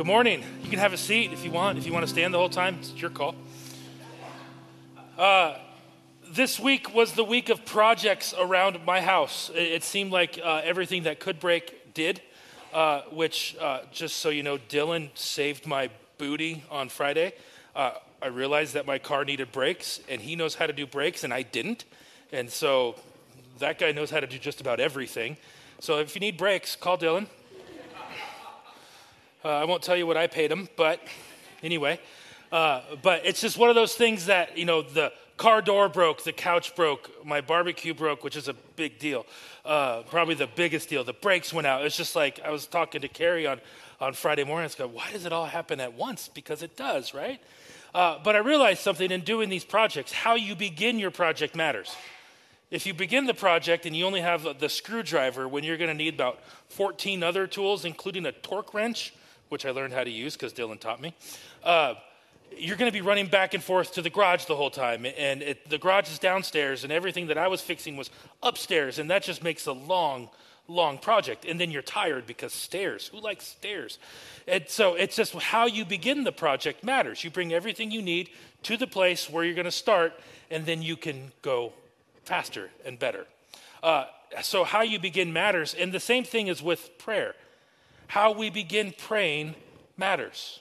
Good morning. You can have a seat if you want. If you want to stand the whole time, it's your call. Uh, this week was the week of projects around my house. It, it seemed like uh, everything that could break did, uh, which, uh, just so you know, Dylan saved my booty on Friday. Uh, I realized that my car needed brakes, and he knows how to do brakes, and I didn't. And so that guy knows how to do just about everything. So if you need brakes, call Dylan. Uh, I won't tell you what I paid him, but anyway. Uh, but it's just one of those things that, you know, the car door broke, the couch broke, my barbecue broke, which is a big deal. Uh, probably the biggest deal. The brakes went out. It's just like I was talking to Carrie on, on Friday morning. I was going, why does it all happen at once? Because it does, right? Uh, but I realized something in doing these projects. How you begin your project matters. If you begin the project and you only have the screwdriver when you're going to need about 14 other tools, including a torque wrench, which I learned how to use because Dylan taught me, uh, you're going to be running back and forth to the garage the whole time. And it, the garage is downstairs, and everything that I was fixing was upstairs. And that just makes a long, long project. And then you're tired because stairs. Who likes stairs? And so it's just how you begin the project matters. You bring everything you need to the place where you're going to start, and then you can go faster and better. Uh, so, how you begin matters. And the same thing is with prayer how we begin praying matters.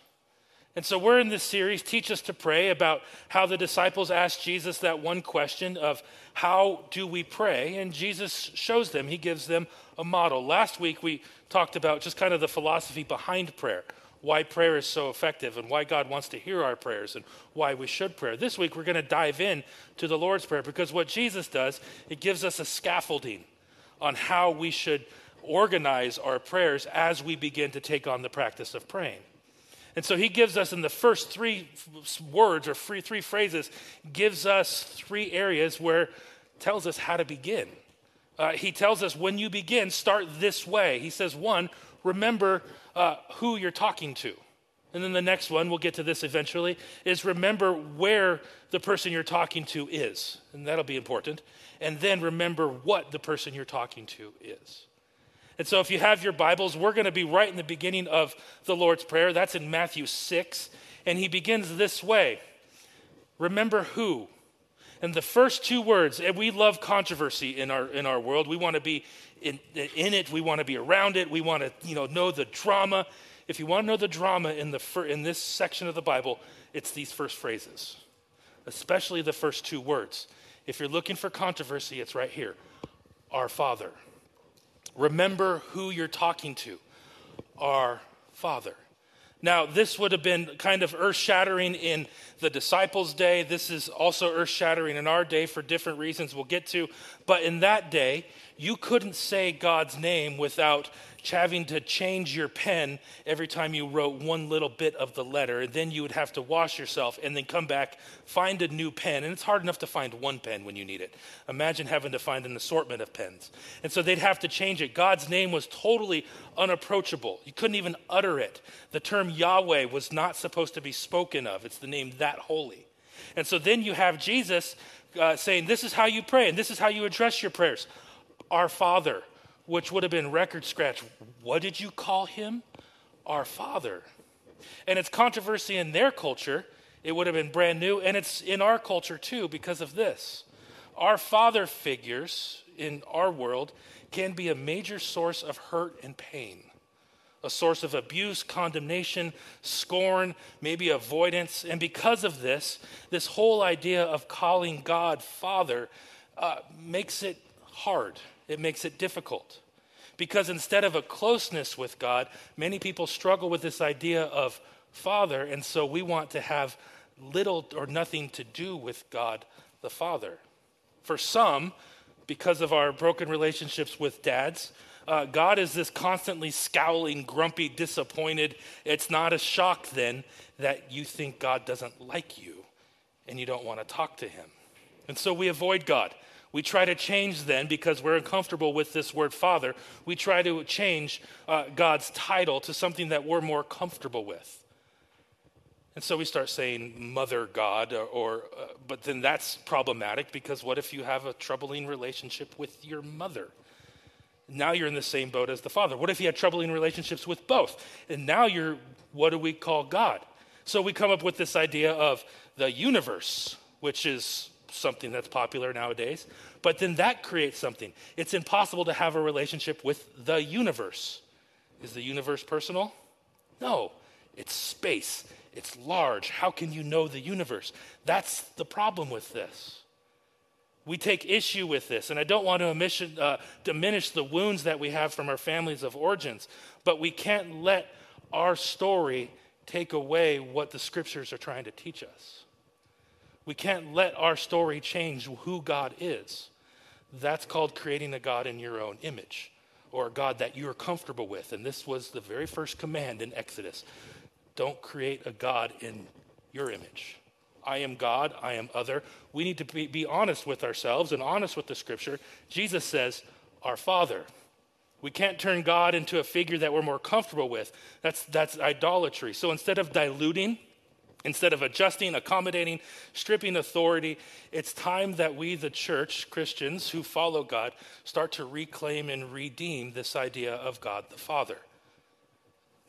And so we're in this series, Teach Us to Pray, about how the disciples asked Jesus that one question of how do we pray? And Jesus shows them, he gives them a model. Last week we talked about just kind of the philosophy behind prayer, why prayer is so effective and why God wants to hear our prayers and why we should pray. This week we're going to dive in to the Lord's Prayer because what Jesus does, it gives us a scaffolding on how we should organize our prayers as we begin to take on the practice of praying. And so he gives us in the first three words or three, three phrases, gives us three areas where tells us how to begin. Uh, he tells us when you begin, start this way. He says, one, remember uh, who you're talking to. And then the next one, we'll get to this eventually, is remember where the person you're talking to is. And that'll be important. And then remember what the person you're talking to is. And so, if you have your Bibles, we're going to be right in the beginning of the Lord's Prayer. That's in Matthew 6. And he begins this way Remember who? And the first two words, and we love controversy in our, in our world. We want to be in, in it, we want to be around it, we want to you know, know the drama. If you want to know the drama in, the in this section of the Bible, it's these first phrases, especially the first two words. If you're looking for controversy, it's right here Our Father. Remember who you're talking to our Father. Now, this would have been kind of earth shattering in the disciples' day. This is also earth shattering in our day for different reasons we'll get to. But in that day, you couldn't say God's name without having to change your pen every time you wrote one little bit of the letter. And then you would have to wash yourself and then come back, find a new pen. And it's hard enough to find one pen when you need it. Imagine having to find an assortment of pens. And so they'd have to change it. God's name was totally unapproachable. You couldn't even utter it. The term Yahweh was not supposed to be spoken of, it's the name that holy. And so then you have Jesus uh, saying, This is how you pray, and this is how you address your prayers. Our Father which would have been record scratch. What did you call him? Our Father. And it's controversy in their culture. It would have been brand new. And it's in our culture too because of this. Our father figures in our world can be a major source of hurt and pain, a source of abuse, condemnation, scorn, maybe avoidance. And because of this, this whole idea of calling God Father uh, makes it hard it makes it difficult. Because instead of a closeness with God, many people struggle with this idea of Father, and so we want to have little or nothing to do with God the Father. For some, because of our broken relationships with dads, uh, God is this constantly scowling, grumpy, disappointed. It's not a shock then that you think God doesn't like you and you don't want to talk to him. And so we avoid God. We try to change then, because we're uncomfortable with this word Father, we try to change uh, God's title to something that we're more comfortable with. And so we start saying Mother God, or, or uh, but then that's problematic because what if you have a troubling relationship with your mother? Now you're in the same boat as the Father. What if you had troubling relationships with both? And now you're, what do we call God? So we come up with this idea of the universe, which is something that's popular nowadays. But then that creates something. It's impossible to have a relationship with the universe. Is the universe personal? No, it's space, it's large. How can you know the universe? That's the problem with this. We take issue with this, and I don't want to uh, diminish the wounds that we have from our families of origins, but we can't let our story take away what the scriptures are trying to teach us. We can't let our story change who God is. That's called creating a God in your own image or a God that you're comfortable with. And this was the very first command in Exodus don't create a God in your image. I am God, I am other. We need to be, be honest with ourselves and honest with the scripture. Jesus says, Our Father. We can't turn God into a figure that we're more comfortable with. That's, that's idolatry. So instead of diluting, instead of adjusting, accommodating, stripping authority, it's time that we, the church, Christians who follow God, start to reclaim and redeem this idea of God the Father.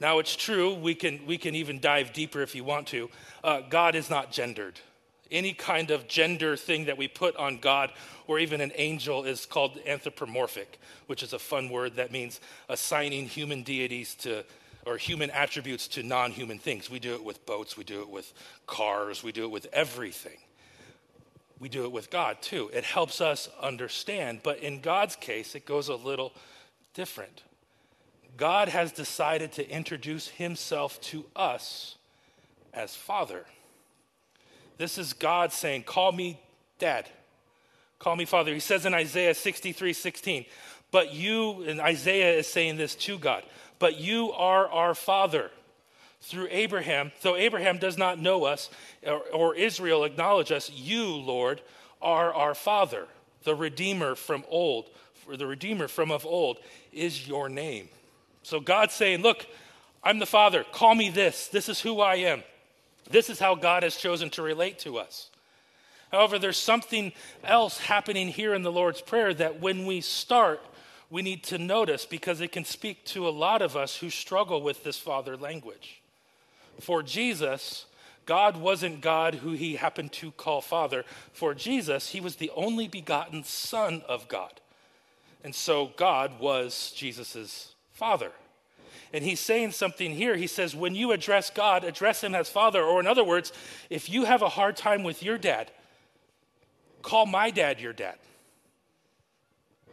Now, it's true, we can, we can even dive deeper if you want to. Uh, God is not gendered. Any kind of gender thing that we put on God or even an angel is called anthropomorphic, which is a fun word that means assigning human deities to or human attributes to non human things. We do it with boats, we do it with cars, we do it with everything. We do it with God too. It helps us understand, but in God's case, it goes a little different. God has decided to introduce himself to us as Father. This is God saying, Call me Dad. Call me Father. He says in Isaiah 63 16, but you, and Isaiah is saying this to God, but you are our Father through Abraham, though Abraham does not know us or, or, Israel acknowledge us, you, Lord, are our Father. The Redeemer from old, for the Redeemer from of old is your name. So God's saying, Look, I'm the Father. Call me this. This is who I am. This is how God has chosen to relate to us. However, there's something else happening here in the Lord's Prayer that when we start, we need to notice because it can speak to a lot of us who struggle with this Father language. For Jesus, God wasn't God who he happened to call Father. For Jesus, he was the only begotten Son of God. And so God was Jesus' Father. And he's saying something here. He says, when you address God, address him as Father. Or, in other words, if you have a hard time with your dad, call my dad your dad.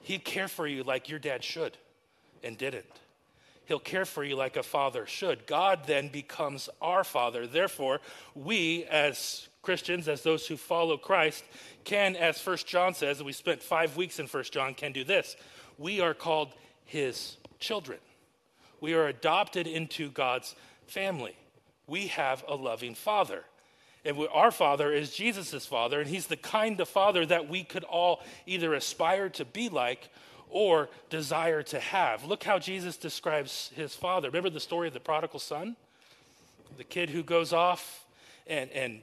He'd care for you like your dad should and didn't. He'll care for you like a father should. God then becomes our father. Therefore, we as Christians, as those who follow Christ, can, as First John says, we spent five weeks in First John, can do this. We are called his children. We are adopted into God's family. We have a loving father. And we, our father is Jesus' father, and he's the kind of father that we could all either aspire to be like or desire to have. Look how Jesus describes his father. Remember the story of the prodigal son? The kid who goes off and, and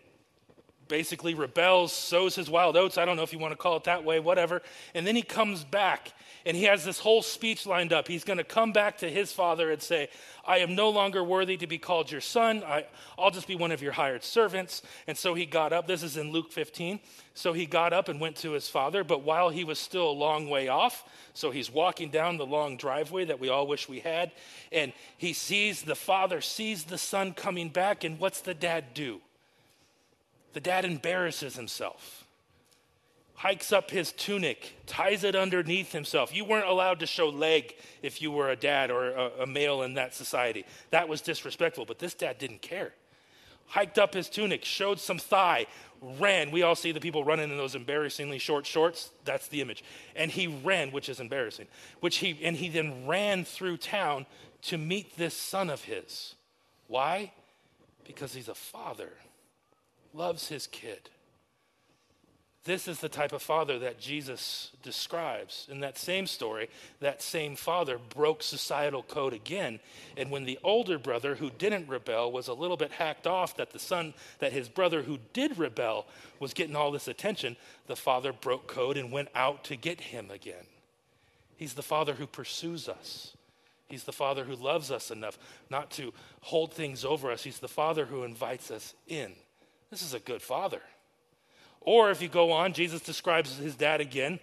basically rebels, sows his wild oats. I don't know if you want to call it that way, whatever. And then he comes back and he has this whole speech lined up. He's going to come back to his father and say, I am no longer worthy to be called your son. I, will just be one of your hired servants. And so he got up. This is in Luke 15. So he got up and went to his father. But while he was still a long way off, so he's walking down the long driveway that we all wish we had, and he sees the father sees the son coming back. And what's the dad do? The dad embarrasses himself hikes up his tunic, ties it underneath himself. You weren't allowed to show leg if you were a dad or a, a, male in that society. That was disrespectful, but this dad didn't care. Hiked up his tunic, showed some thigh, ran. We all see the people running in those embarrassingly short shorts. That's the image. And he ran, which is embarrassing. Which he and he then ran through town to meet this son of his. Why? Because he's a father. Loves his kid this is the type of father that Jesus describes. In that same story, that same father broke societal code again. And when the older brother who didn't rebel was a little bit hacked off that the son, that his brother who did rebel was getting all this attention, the father broke code and went out to get him again. He's the Father who pursues us. He's the Father who loves us enough not to hold things over us. He's the Father who invites us in. This is a good Father. Or if you go on, Jesus describes his dad again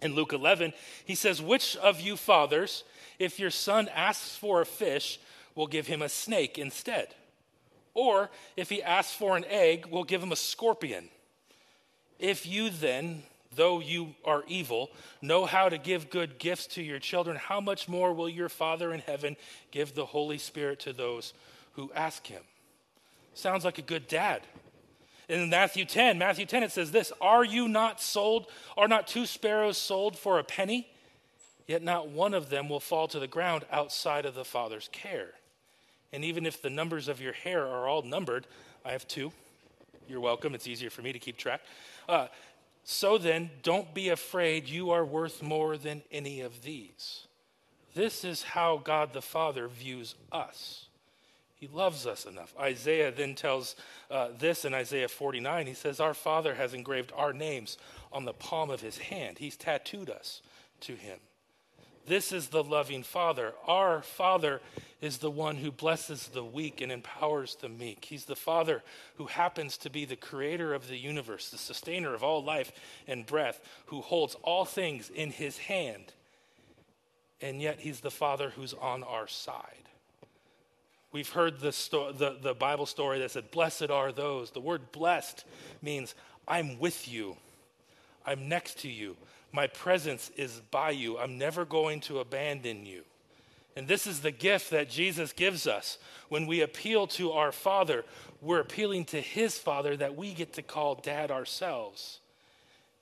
in Luke 11. He says, Which of you fathers, if your son asks for a fish, will give him a snake instead? Or if he asks for an egg, will give him a scorpion? If you then, though you are evil, know how to give good gifts to your children, how much more will your Father in heaven give the Holy Spirit to those who ask him? Sounds like a good dad. In Matthew 10, Matthew 10, it says this Are you not sold, are not two sparrows sold for a penny? Yet not one of them will fall to the ground outside of the Father's care. And even if the numbers of your hair are all numbered, I have two. You're welcome. It's easier for me to keep track. Uh, so then, don't be afraid. You are worth more than any of these. This is how God the Father views us. He loves us enough. Isaiah then tells uh, this in Isaiah 49. He says, Our Father has engraved our names on the palm of his hand, He's tattooed us to him. This is the loving Father. Our Father is the one who blesses the weak and empowers the meek. He's the Father who happens to be the creator of the universe, the sustainer of all life and breath, who holds all things in his hand. And yet, He's the Father who's on our side. We've heard the, sto- the, the Bible story that said, Blessed are those. The word blessed means I'm with you, I'm next to you. My presence is by you. I'm never going to abandon you. And this is the gift that Jesus gives us. When we appeal to our Father, we're appealing to His Father that we get to call Dad ourselves.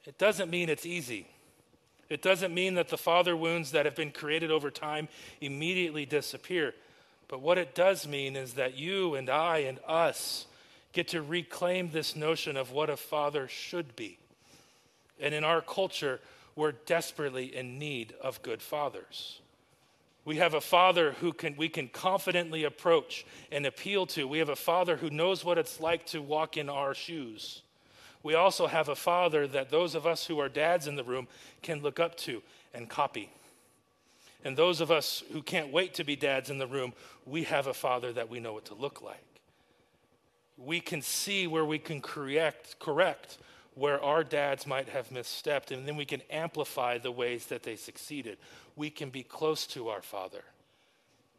It doesn't mean it's easy. It doesn't mean that the father wounds that have been created over time immediately disappear. But what it does mean is that you and I and us get to reclaim this notion of what a father should be. And in our culture, we're desperately in need of good fathers. We have a father who can, we can confidently approach and appeal to. We have a father who knows what it's like to walk in our shoes. We also have a father that those of us who are dads in the room can look up to and copy. And those of us who can't wait to be dads in the room, we have a father that we know what to look like. We can see where we can correct, correct where our dads might have misstepped, and then we can amplify the ways that they succeeded. We can be close to our Father.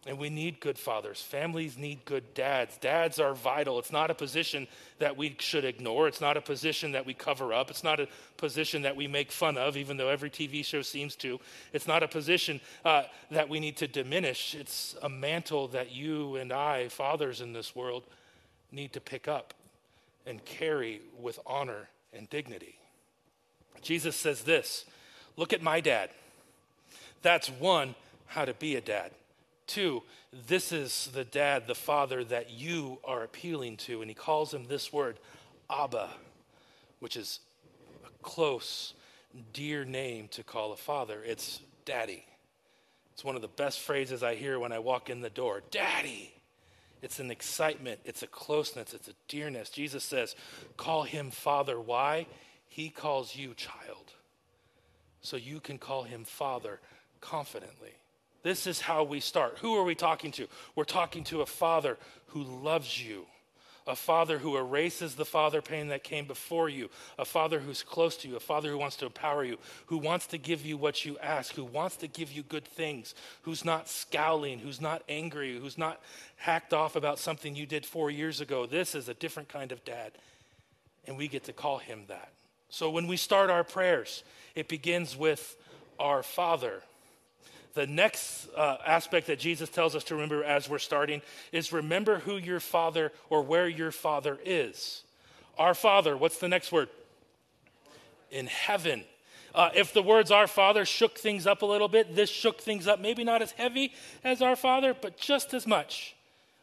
And we need good fathers. Families need good dads. Dads are vital. It's not a position that we should ignore. It's not a position that we cover up. It's not a position that we make fun of, even though every TV show seems to. It's not a position uh, that we need to diminish. It's a mantle that you and I, fathers in this world, need to pick up and carry with honor and dignity. Jesus says this Look at my dad. That's one, how to be a dad. Two, this is the dad, the father that you are appealing to. And he calls him this word, Abba, which is a close, dear name to call a father. It's daddy. It's one of the best phrases I hear when I walk in the door Daddy. It's an excitement, it's a closeness, it's a dearness. Jesus says, Call him Father. Why? He calls you child. So you can call him Father confidently. This is how we start. Who are we talking to? We're talking to a Father who loves you a father who erases the father pain that came before you, a father who's close to you, a father who wants to empower you, who wants to give you what you ask, who wants to give you good things, who's not scowling, who's not angry, who's not hacked off about something you did four years ago. This is a different kind of dad, and we get to call him that. So when we start our prayers, it begins with our Father the next uh, aspect that Jesus tells us to remember as we're starting is remember who your father or where your father is. Our Father, what's the next word? In heaven. Uh, if the words our Father shook things up a little bit, this shook things up, maybe not as heavy as our Father, but just as much.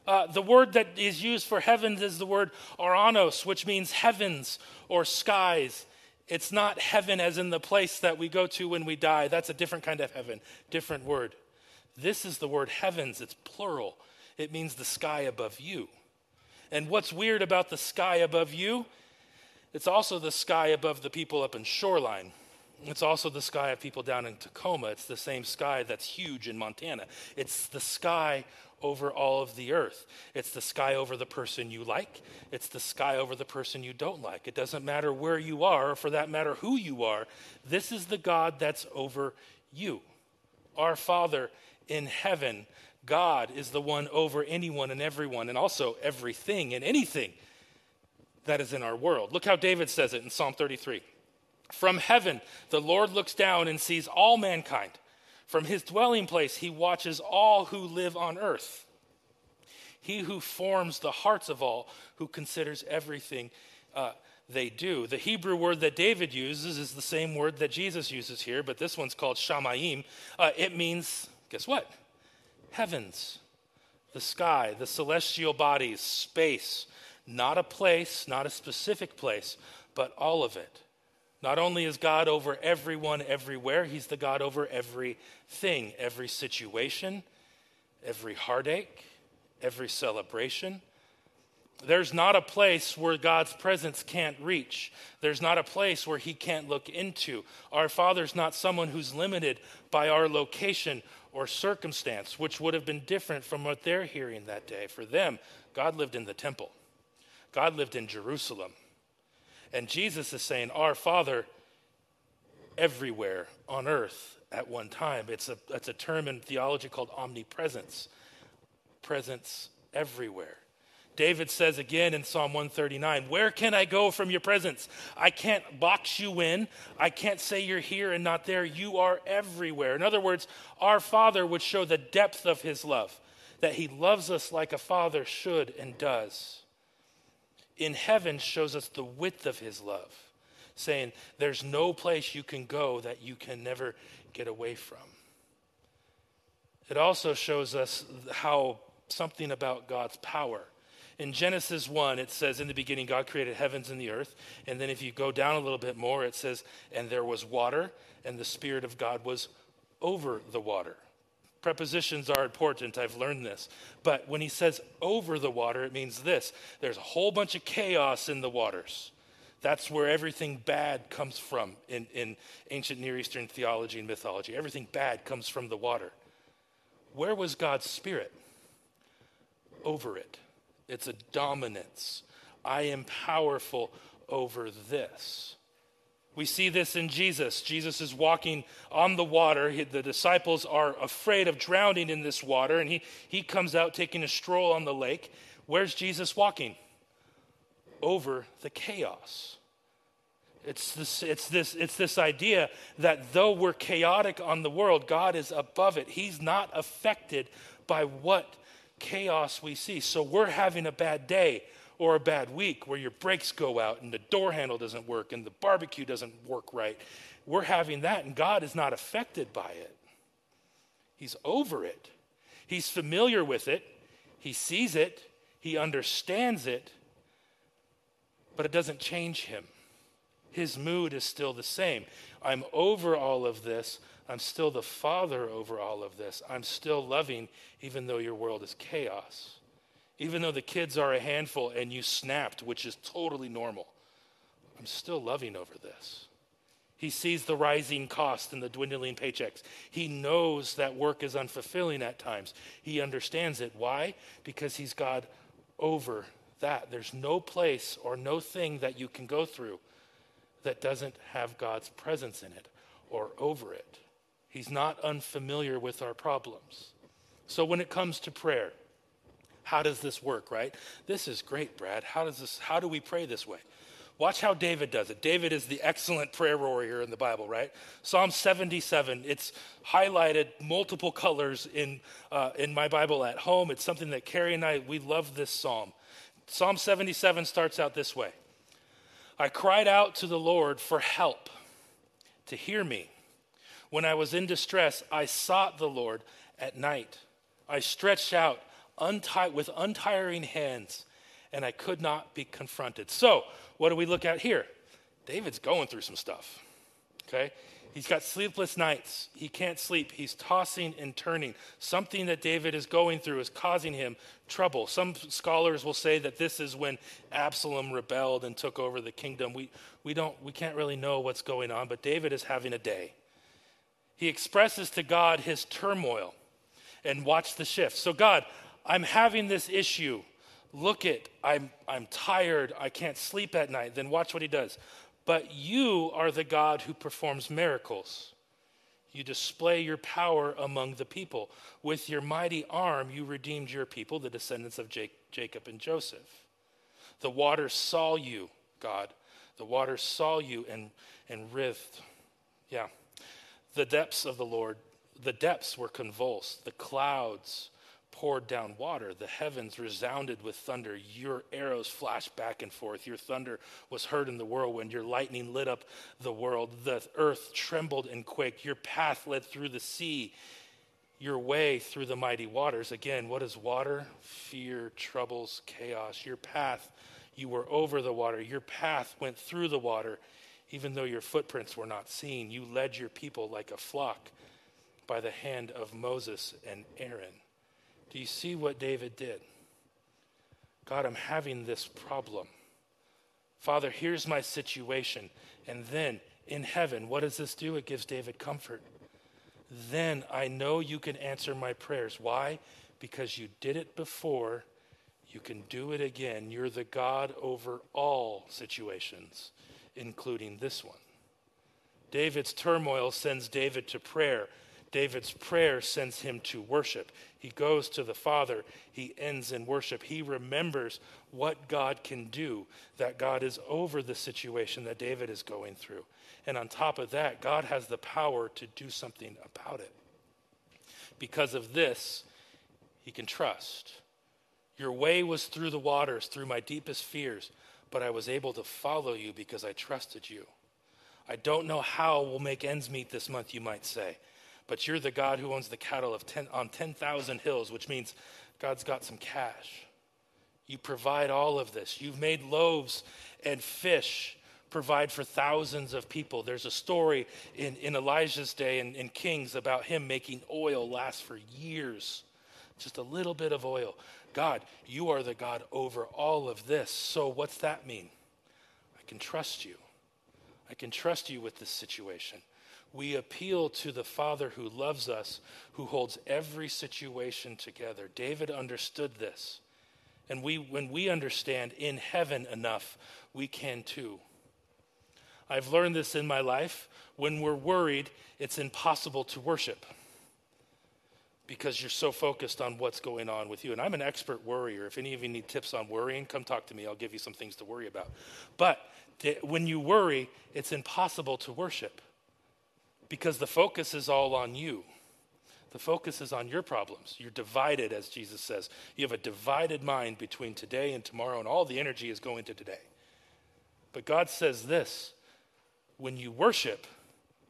Uh, the word that is used for heavens is the word ouranos, which means heavens or skies. It's not heaven as in the place that we go to when we die. That's a different kind of heaven, different word. This is the word heavens, it's plural. It means the sky above you. And what's weird about the sky above you? It's also the sky above the people up in Shoreline. It's also the sky of people down in Tacoma. It's the same sky that's huge in Montana. It's the sky over all of the earth. It's the sky over the person you like. It's the sky over the person you don't like. It doesn't matter where you are, or for that matter, who you are. This is the God that's over you. Our Father in heaven, God is the one over anyone and everyone, and also everything and anything that is in our world. Look how David says it in Psalm 33. From heaven, the Lord looks down and sees all mankind. From his dwelling place, he watches all who live on earth. He who forms the hearts of all, who considers everything uh, they do. The Hebrew word that David uses is the same word that Jesus uses here, but this one's called shamayim. Uh, it means, guess what? Heavens, the sky, the celestial bodies, space. Not a place, not a specific place, but all of it. Not only is God over everyone everywhere, He's the God over everything, every situation, every heartache, every celebration. There's not a place where God's presence can't reach. There's not a place where He can't look into. Our Father's not someone who's limited by our location or circumstance, which would have been different from what they're hearing that day. For them, God lived in the temple, God lived in Jerusalem. And Jesus is saying, Our Father everywhere on earth at one time. It's a, it's a term in theology called omnipresence, presence everywhere. David says again in Psalm 139, Where can I go from your presence? I can't box you in. I can't say you're here and not there. You are everywhere. In other words, our Father would show the depth of his love, that he loves us like a father should and does in heaven shows us the width of his love, saying, There's no place you can go that you can never get away from. It also shows us how something about God's power. In Genesis 1, it says, In the beginning, God created heavens and the earth. And then if you go down a little bit more, it says, And there was water, and the Spirit of God was over the water. Prepositions are important, I've learned this. But when he says over the water, it means this there's a whole bunch of chaos in the waters. That's where everything bad comes from in, in ancient Near Eastern theology and mythology. Everything bad comes from the water. Where was God's Spirit? Over it. It's a dominance. I am powerful over this. We see this in Jesus. Jesus is walking on the water. The disciples are afraid of drowning in this water, and he, he comes out taking a stroll on the lake. Where's Jesus walking? Over the chaos. It's this, it's, this, it's this idea that though we're chaotic on the world, God is above it. He's not affected by what chaos we see. So we're having a bad day or a bad week where your brakes go out and the door handle doesn't work and the barbecue doesn't work right. We're having that, and God is not affected by it. He's over it. He's familiar with it. He sees it. He understands it. But it doesn't change him. His mood is still the same. I'm over all of this. I'm still the father over all of this. I'm still loving, even though your world is chaos. Even though the kids are a handful and you snapped, which is totally normal, I'm still loving over this. He sees the rising cost and the dwindling paychecks. He knows that work is unfulfilling at times. He understands it. Why? Because he's God over that. There's no place or no thing that you can go through that doesn't have God's presence in it or over it. He's not unfamiliar with our problems. So when it comes to prayer, how does this work, right? This is great, Brad. How does this how do we pray this way? Watch how David does it. David is the excellent prayer warrior in the Bible, right? Psalm 77, it's highlighted multiple colors in, uh, in my Bible at home. It's something that Carrie and I, we love this psalm. Psalm 77 starts out this way I cried out to the Lord for help, to hear me. When I was in distress, I sought the Lord at night. I stretched out unti- with untiring hands, and I could not be confronted. So, what do we look at here? David's going through some stuff. Okay? He's got sleepless nights. He can't sleep. He's tossing and turning. Something that David is going through is causing him trouble. Some scholars will say that this is when Absalom rebelled and took over the kingdom. We, we, don't, we can't really know what's going on, but David is having a day. He expresses to God his turmoil and watch the shift. So, God, I'm having this issue. Look it, I'm, I'm tired. I can't sleep at night. Then watch what he does. But you are the God who performs miracles. You display your power among the people. With your mighty arm, you redeemed your people, the descendants of Jacob and Joseph. The waters saw you, God. The waters saw you and, and writhed. Yeah. The depths of the Lord, the depths were convulsed. The clouds poured down water. The heavens resounded with thunder. Your arrows flashed back and forth. Your thunder was heard in the whirlwind. Your lightning lit up the world. The earth trembled and quaked. Your path led through the sea, your way through the mighty waters. Again, what is water? Fear, troubles, chaos. Your path, you were over the water. Your path went through the water, even though your footprints were not seen. You led your people like a flock by the hand of Moses and Aaron. Do you see what David did? God, I'm having this problem. Father, here's my situation. And then in heaven, what does this do? It gives David comfort. Then I know you can answer my prayers. Why? Because you did it before, you can do it again. You're the God over all situations, including this one. David's turmoil sends David to prayer. David's prayer sends him to worship. He goes to the Father. He ends in worship. He remembers what God can do, that God is over the situation that David is going through. And on top of that, God has the power to do something about it. Because of this, he can trust. Your way was through the waters, through my deepest fears, but I was able to follow you because I trusted you. I don't know how we'll make ends meet this month, you might say but you're the God who owns the cattle of ten, on 10,000 hills, which means God's got some cash. You provide all of this. You've made loaves and fish provide for thousands of people. There's a story in, in Elijah's day in, in Kings about him making oil last for years. Just a little bit of oil. God, you are the God over all of this. So, what's that mean? I can trust you. I can trust you with this situation we appeal to the Father who loves us, who holds every situation together. David understood this. And we, when we understand in heaven enough, we can too. I've learned this in my life. When we're worried, it's impossible to worship because you're so focused on what's going on with you. And I'm an expert worrier. If any of you need tips on worrying, come talk to me. I'll give you some things to worry about. But when you worry, it's impossible to worship because the focus is all on you. The focus is on your problems. You're divided, as Jesus says. You have a divided mind between today and tomorrow, and all the energy is going to today. But God says this when you worship,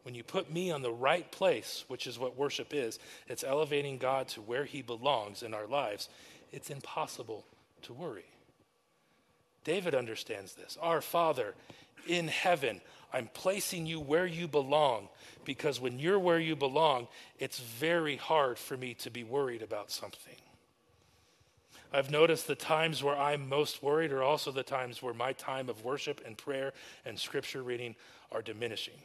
when you put me on the right place, which is what worship is, it's elevating God to where he belongs in our lives, it's impossible to worry. David understands this. Our Father in heaven, I'm placing you where you belong because when you're where you belong, it's very hard for me to be worried about something. I've noticed the times where I'm most worried are also the times where my time of worship and prayer and scripture reading are diminishing.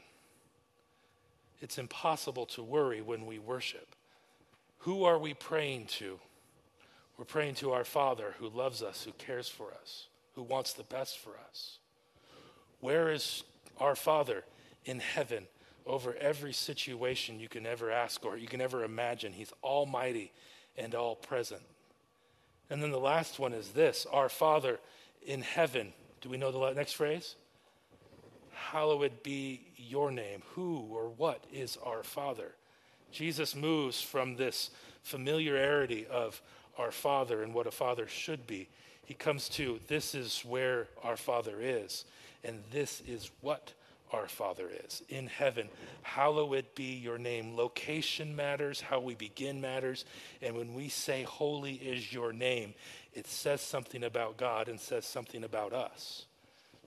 It's impossible to worry when we worship. Who are we praying to? We're praying to our Father who loves us, who cares for us, who wants the best for us. Where is our Father in heaven over every situation you can ever ask or you can ever imagine. He's almighty and all present. And then the last one is this Our Father in heaven. Do we know the next phrase? Hallowed be your name. Who or what is our Father? Jesus moves from this familiarity of our Father and what a Father should be. He comes to this is where our Father is. And this is what our Father is in heaven. Hallowed be your name. Location matters, how we begin matters. And when we say, Holy is your name, it says something about God and says something about us.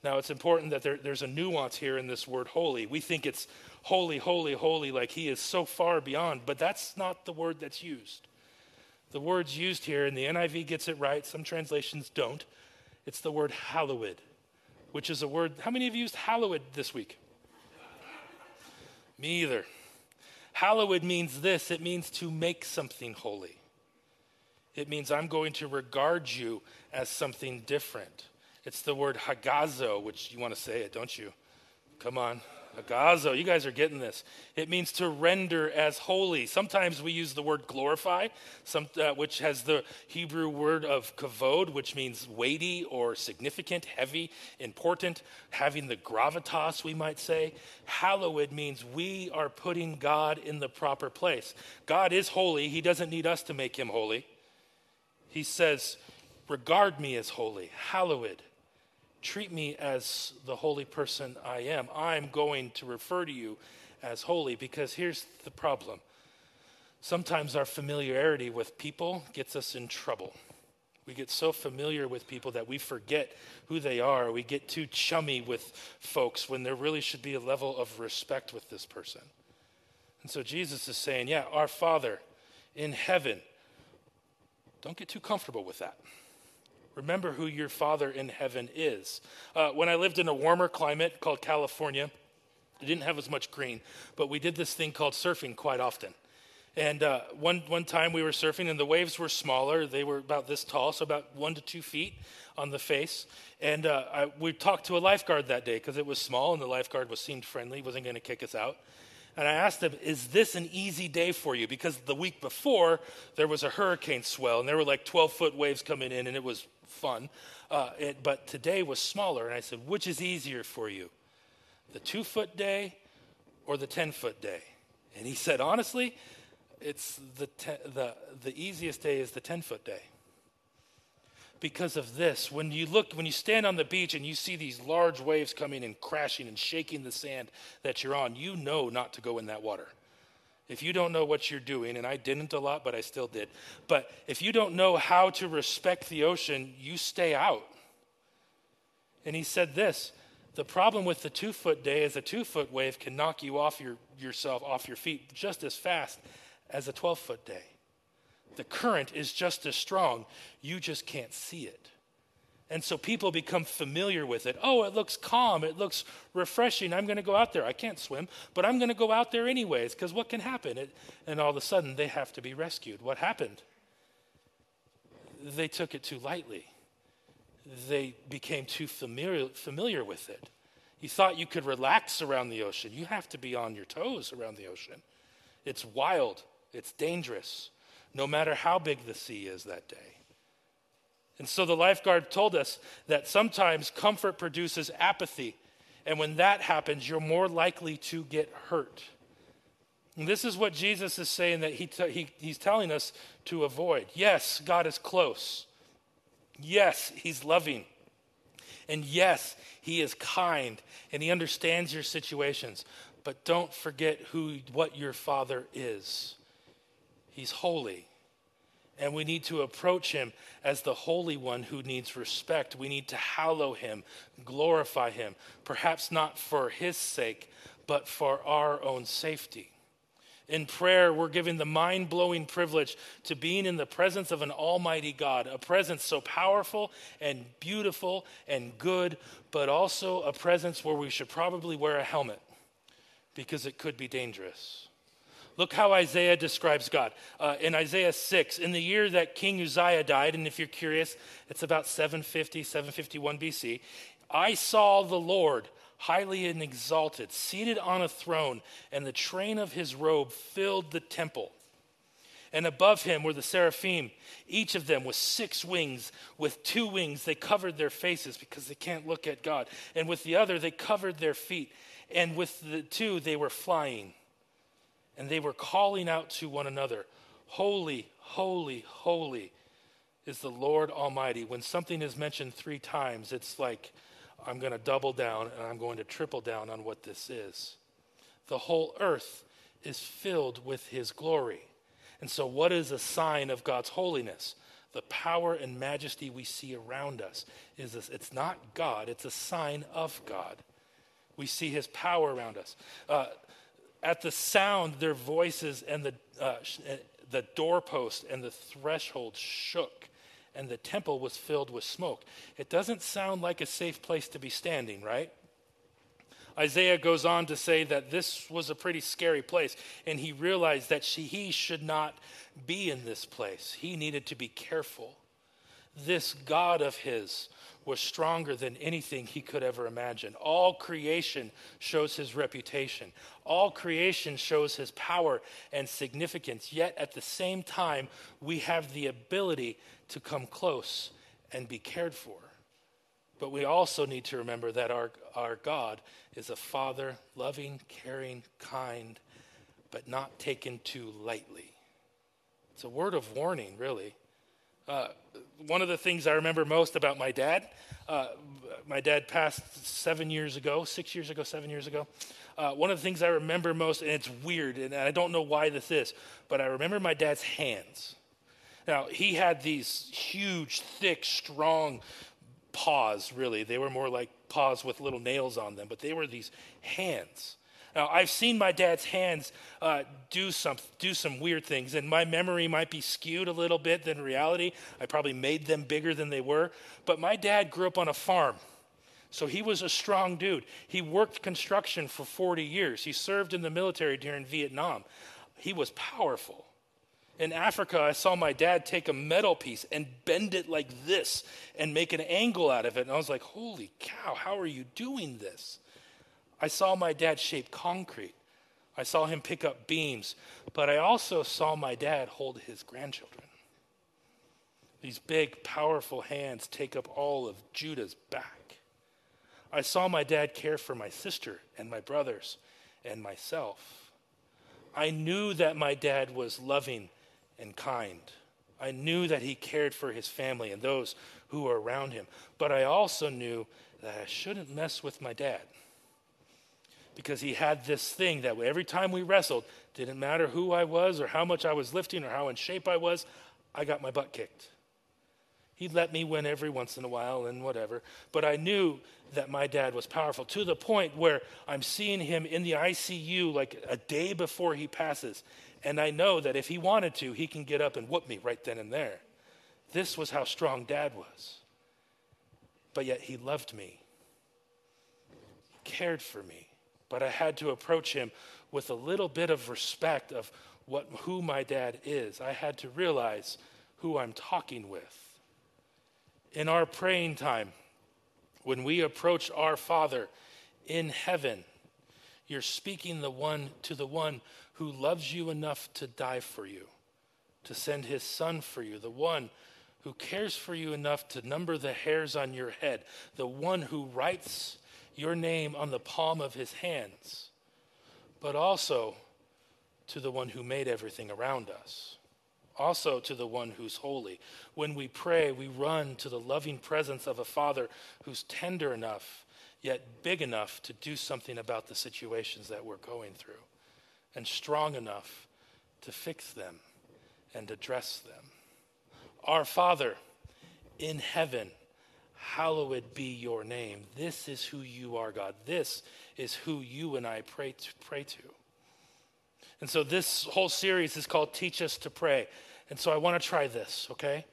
Now, it's important that there, there's a nuance here in this word holy. We think it's holy, holy, holy, like he is so far beyond, but that's not the word that's used. The word's used here, and the NIV gets it right, some translations don't. It's the word hallowed, which is a word. How many of you used hallowed this week? Me either. Hallowed means this it means to make something holy. It means I'm going to regard you as something different. It's the word hagazo, which you want to say it, don't you? Come on. Hagazo. You guys are getting this. It means to render as holy. Sometimes we use the word glorify, some, uh, which has the Hebrew word of kavod, which means weighty or significant, heavy, important, having the gravitas, we might say. Hallowed means we are putting God in the proper place. God is holy. He doesn't need us to make him holy. He says, regard me as holy, hallowed treat me as the holy person I am. I'm going to refer to you as holy because here's the problem. Sometimes our familiarity with people gets us in trouble. We get so familiar with people that we forget who they are. We get too chummy with folks when there really should be a level of respect with this person. And so Jesus is saying, Yeah, our Father in heaven, don't get too comfortable with that. Remember who your Father in heaven is. Uh, when I lived in a warmer climate called California, it didn't have as much green, but we did this thing called surfing quite often. And uh, one, one time we were surfing, and the waves were smaller. They were about this tall, so about one to two feet on the face. And uh, I, we talked to a lifeguard that day because it was small, and the lifeguard was seemed friendly, wasn't going to kick us out. And I asked him, Is this an easy day for you? Because the week before, there was a hurricane swell, and there were like 12 foot waves coming in, and it was fun. Uh, it, but today was smaller. And I said, which is easier for you, the two foot day or the 10 foot day? And he said, honestly, it's the, te- the, the easiest day is the 10 foot day. Because of this, when you look, when you stand on the beach and you see these large waves coming and crashing and shaking the sand that you're on, you know not to go in that water. If you don't know what you're doing, and I didn't a lot, but I still did, but if you don't know how to respect the ocean, you stay out. And he said this the problem with the two foot day is a two foot wave can knock you off your, yourself off your feet just as fast as a 12 foot day. The current is just as strong, you just can't see it. And so people become familiar with it. Oh, it looks calm. It looks refreshing. I'm going to go out there. I can't swim, but I'm going to go out there anyways because what can happen? It, and all of a sudden, they have to be rescued. What happened? They took it too lightly, they became too familiar, familiar with it. You thought you could relax around the ocean. You have to be on your toes around the ocean. It's wild, it's dangerous, no matter how big the sea is that day. And so the lifeguard told us that sometimes comfort produces apathy. And when that happens, you're more likely to get hurt. And this is what Jesus is saying that he t- he, he's telling us to avoid. Yes, God is close. Yes, he's loving. And yes, he is kind and he understands your situations. But don't forget who what your father is. He's holy. And we need to approach him as the Holy One who needs respect. We need to hallow him, glorify him, perhaps not for his sake, but for our own safety. In prayer, we're given the mind blowing privilege to being in the presence of an almighty God, a presence so powerful and beautiful and good, but also a presence where we should probably wear a helmet because it could be dangerous. Look how Isaiah describes God. Uh, in Isaiah 6, in the year that King Uzziah died, and if you're curious, it's about 750, 751 BC, I saw the Lord highly and exalted, seated on a throne, and the train of his robe filled the temple. And above him were the seraphim, each of them with six wings. With two wings, they covered their faces because they can't look at God. And with the other, they covered their feet. And with the two, they were flying and they were calling out to one another, Holy, holy, holy is the Lord Almighty. When something is mentioned three times, it's like, I'm going to double down and I'm going to triple down on what this is. The whole earth is filled with his glory. And so, what is a sign of God's holiness? the power and majesty we see around us is this. It's not God, it's a sign of God. We see his power around us. Uh, at the sound, their voices and the, uh, uh, the doorpost and the threshold shook, and the temple was filled with smoke. It doesn't sound like a safe place to be standing, right? Isaiah goes on to say that this was a pretty scary place, and he realized that she, he should not be in this place. He needed to be careful. This God of his was stronger than anything he could ever imagine. All creation shows his reputation, all creation shows his power and significance. Yet at the same time, we have the ability to come close and be cared for. But we also need to remember that our, our God is a father, loving, caring, kind, but not taken too lightly. It's a word of warning, really. Uh, one of the things I remember most about my dad, uh, my dad passed seven years ago, six years ago, seven years ago. Uh, one of the things I remember most, and it's weird, and I don't know why this is, but I remember my dad's hands. Now, he had these huge, thick, strong paws, really. They were more like paws with little nails on them, but they were these hands. Now, I've seen my dad's hands uh, do, some, do some weird things, and my memory might be skewed a little bit than reality. I probably made them bigger than they were. But my dad grew up on a farm, so he was a strong dude. He worked construction for 40 years, he served in the military during Vietnam. He was powerful. In Africa, I saw my dad take a metal piece and bend it like this and make an angle out of it. And I was like, holy cow, how are you doing this? I saw my dad shape concrete. I saw him pick up beams, but I also saw my dad hold his grandchildren. These big, powerful hands take up all of Judah's back. I saw my dad care for my sister and my brothers and myself. I knew that my dad was loving and kind. I knew that he cared for his family and those who were around him. But I also knew that I shouldn't mess with my dad because he had this thing that every time we wrestled, didn't matter who I was or how much I was lifting or how in shape I was, I got my butt kicked. He'd let me win every once in a while and whatever, but I knew that my dad was powerful to the point where I'm seeing him in the ICU like a day before he passes, and I know that if he wanted to, he can get up and whoop me right then and there. This was how strong dad was. But yet he loved me, he cared for me but I had to approach him with a little bit of respect of what, who my dad is. I had to realize who I'm talking with. In our praying time, when we approach our Father in heaven, you're speaking the one to the one who loves you enough to die for you, to send his son for you, the one who cares for you enough to number the hairs on your head, the one who writes your name on the palm of his hands, but also to the one who made everything around us, also to the one who's holy. When we pray, we run to the loving presence of a Father who's tender enough, yet big enough to do something about the situations that we're going through, and strong enough to fix them and address them. Our Father in heaven hallowed be your name. This is who you are, God. This is who you and I pray to, pray to. And so this whole series is called Teach Us to Pray. And so I want to try this, okay?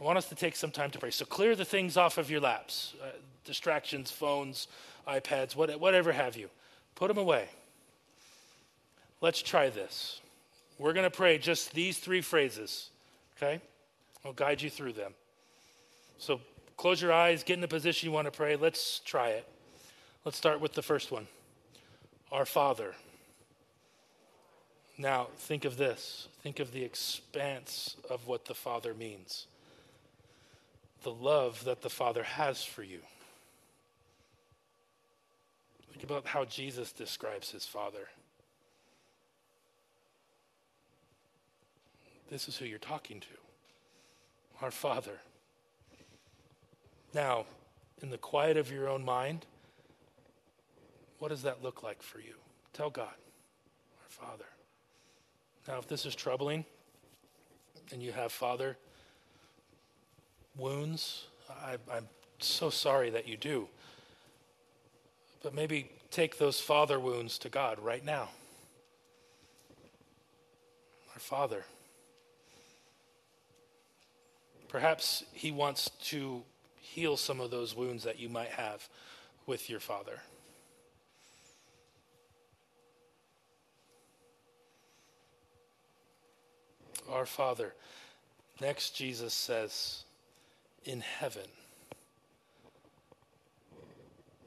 I want us to take some time to pray. So clear the things off of your laps uh, distractions, phones, iPads, what, whatever have you. Put them away. Let's try this. We're going to pray just these three phrases, okay? I'll guide you through them. So Close your eyes, get in the position you want to pray. Let's try it. Let's start with the first one Our Father. Now, think of this. Think of the expanse of what the Father means, the love that the Father has for you. Think about how Jesus describes his Father. This is who you're talking to. Our Father. Now, in the quiet of your own mind, what does that look like for you? Tell God, our Father. Now, if this is troubling and you have Father, wounds. I, I'm so sorry that you do. But maybe take those father wounds to God right now. Our Father. Perhaps He wants to heal some of those wounds that you might have with your Father. Our Father. Next, Jesus says, in heaven.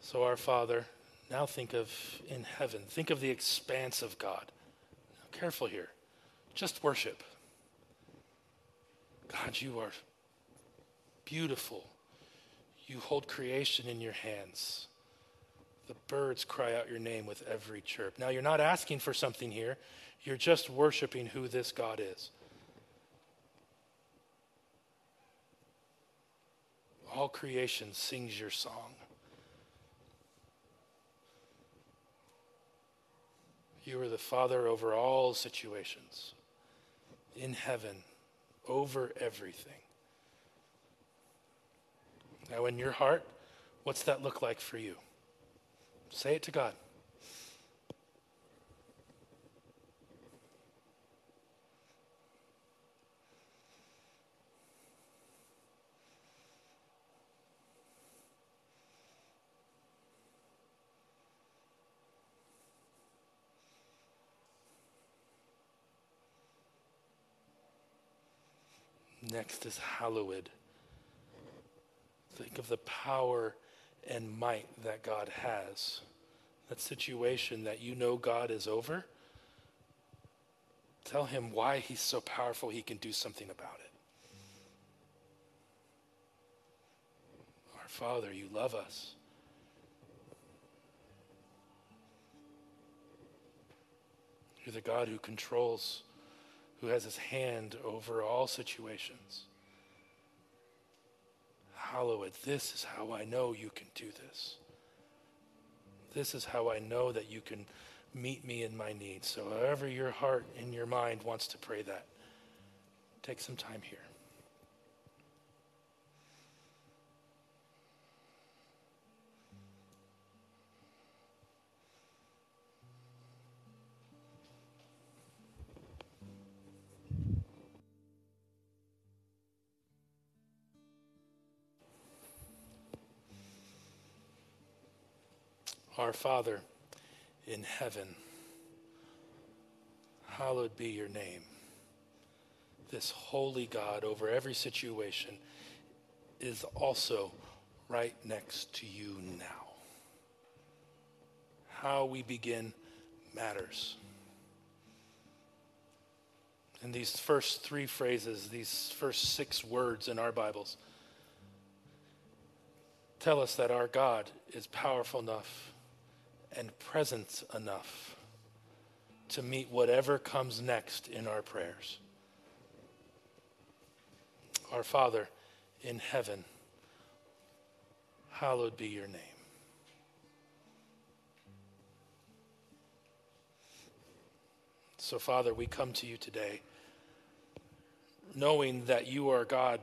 So, our Father, now think of in heaven. Think of the expanse of God. Careful here. Just worship. God, you are beautiful. You hold creation in your hands. The birds cry out your name with every chirp. Now, you're not asking for something here, you're just worshiping who this God is. All creation sings your song. You are the Father over all situations, in heaven, over everything. Now, in your heart, what's that look like for you? Say it to God. Next is hallowed. Think of the power and might that God has. That situation that you know God is over. Tell him why he's so powerful he can do something about it. Our Father, you love us. You're the God who controls who has his hand over all situations. Hallowed, this is how I know you can do this. This is how I know that you can meet me in my needs. So, however your heart and your mind wants to pray that, take some time here. Our Father in heaven, hallowed be your name. This holy God over every situation is also right next to you now. How we begin matters. And these first three phrases, these first six words in our Bibles, tell us that our God is powerful enough and presence enough to meet whatever comes next in our prayers. Our Father in heaven, hallowed be your name. So, Father, we come to you today knowing that you are God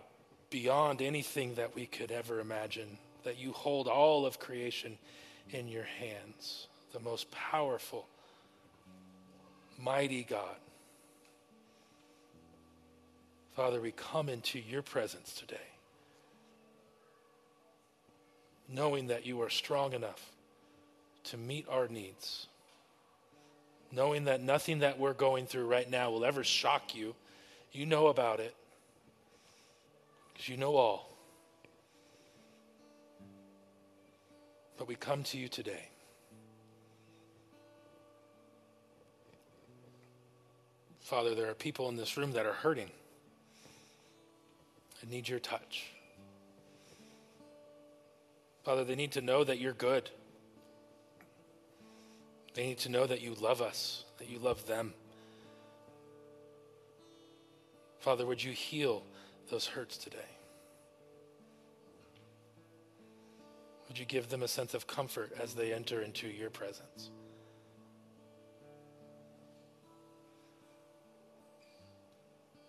beyond anything that we could ever imagine, that you hold all of creation in your hands, the most powerful, mighty God. Father, we come into your presence today, knowing that you are strong enough to meet our needs, knowing that nothing that we're going through right now will ever shock you. You know about it, because you know all. But we come to you today. Father, there are people in this room that are hurting and need your touch. Father, they need to know that you're good. They need to know that you love us, that you love them. Father, would you heal those hurts today? Would you give them a sense of comfort as they enter into your presence?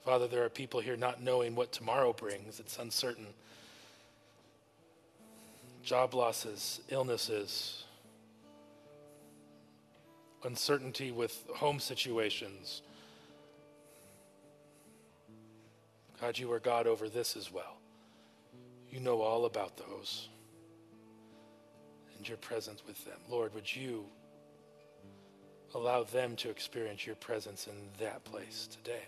Father, there are people here not knowing what tomorrow brings, it's uncertain. Job losses, illnesses, uncertainty with home situations. God, you are God over this as well. You know all about those your presence with them. Lord, would you allow them to experience your presence in that place today?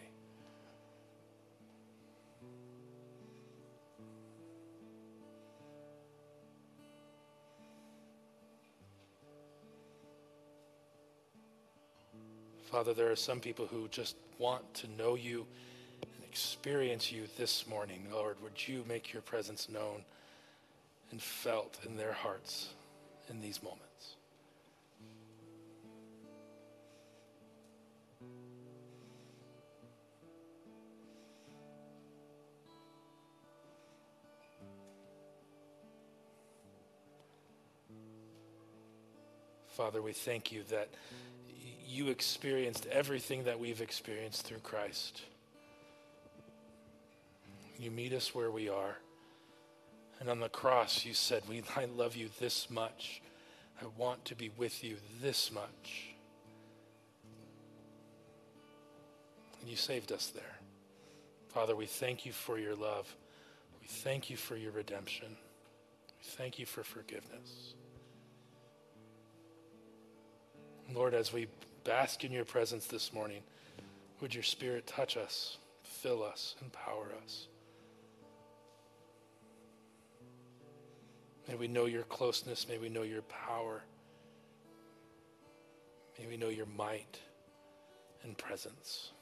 Father, there are some people who just want to know you and experience you this morning. Lord, would you make your presence known and felt in their hearts in these moments? Father, we thank you that you experienced everything that we've experienced through Christ. You meet us where we are. And on the cross, you said, we, I love you this much. I want to be with you this much. And you saved us there. Father, we thank you for your love. We thank you for your redemption. We thank you for forgiveness. Lord, as we bask in your presence this morning. Would your spirit touch us, fill us, empower us? May we know your closeness. May we know your power. May we know your might and presence.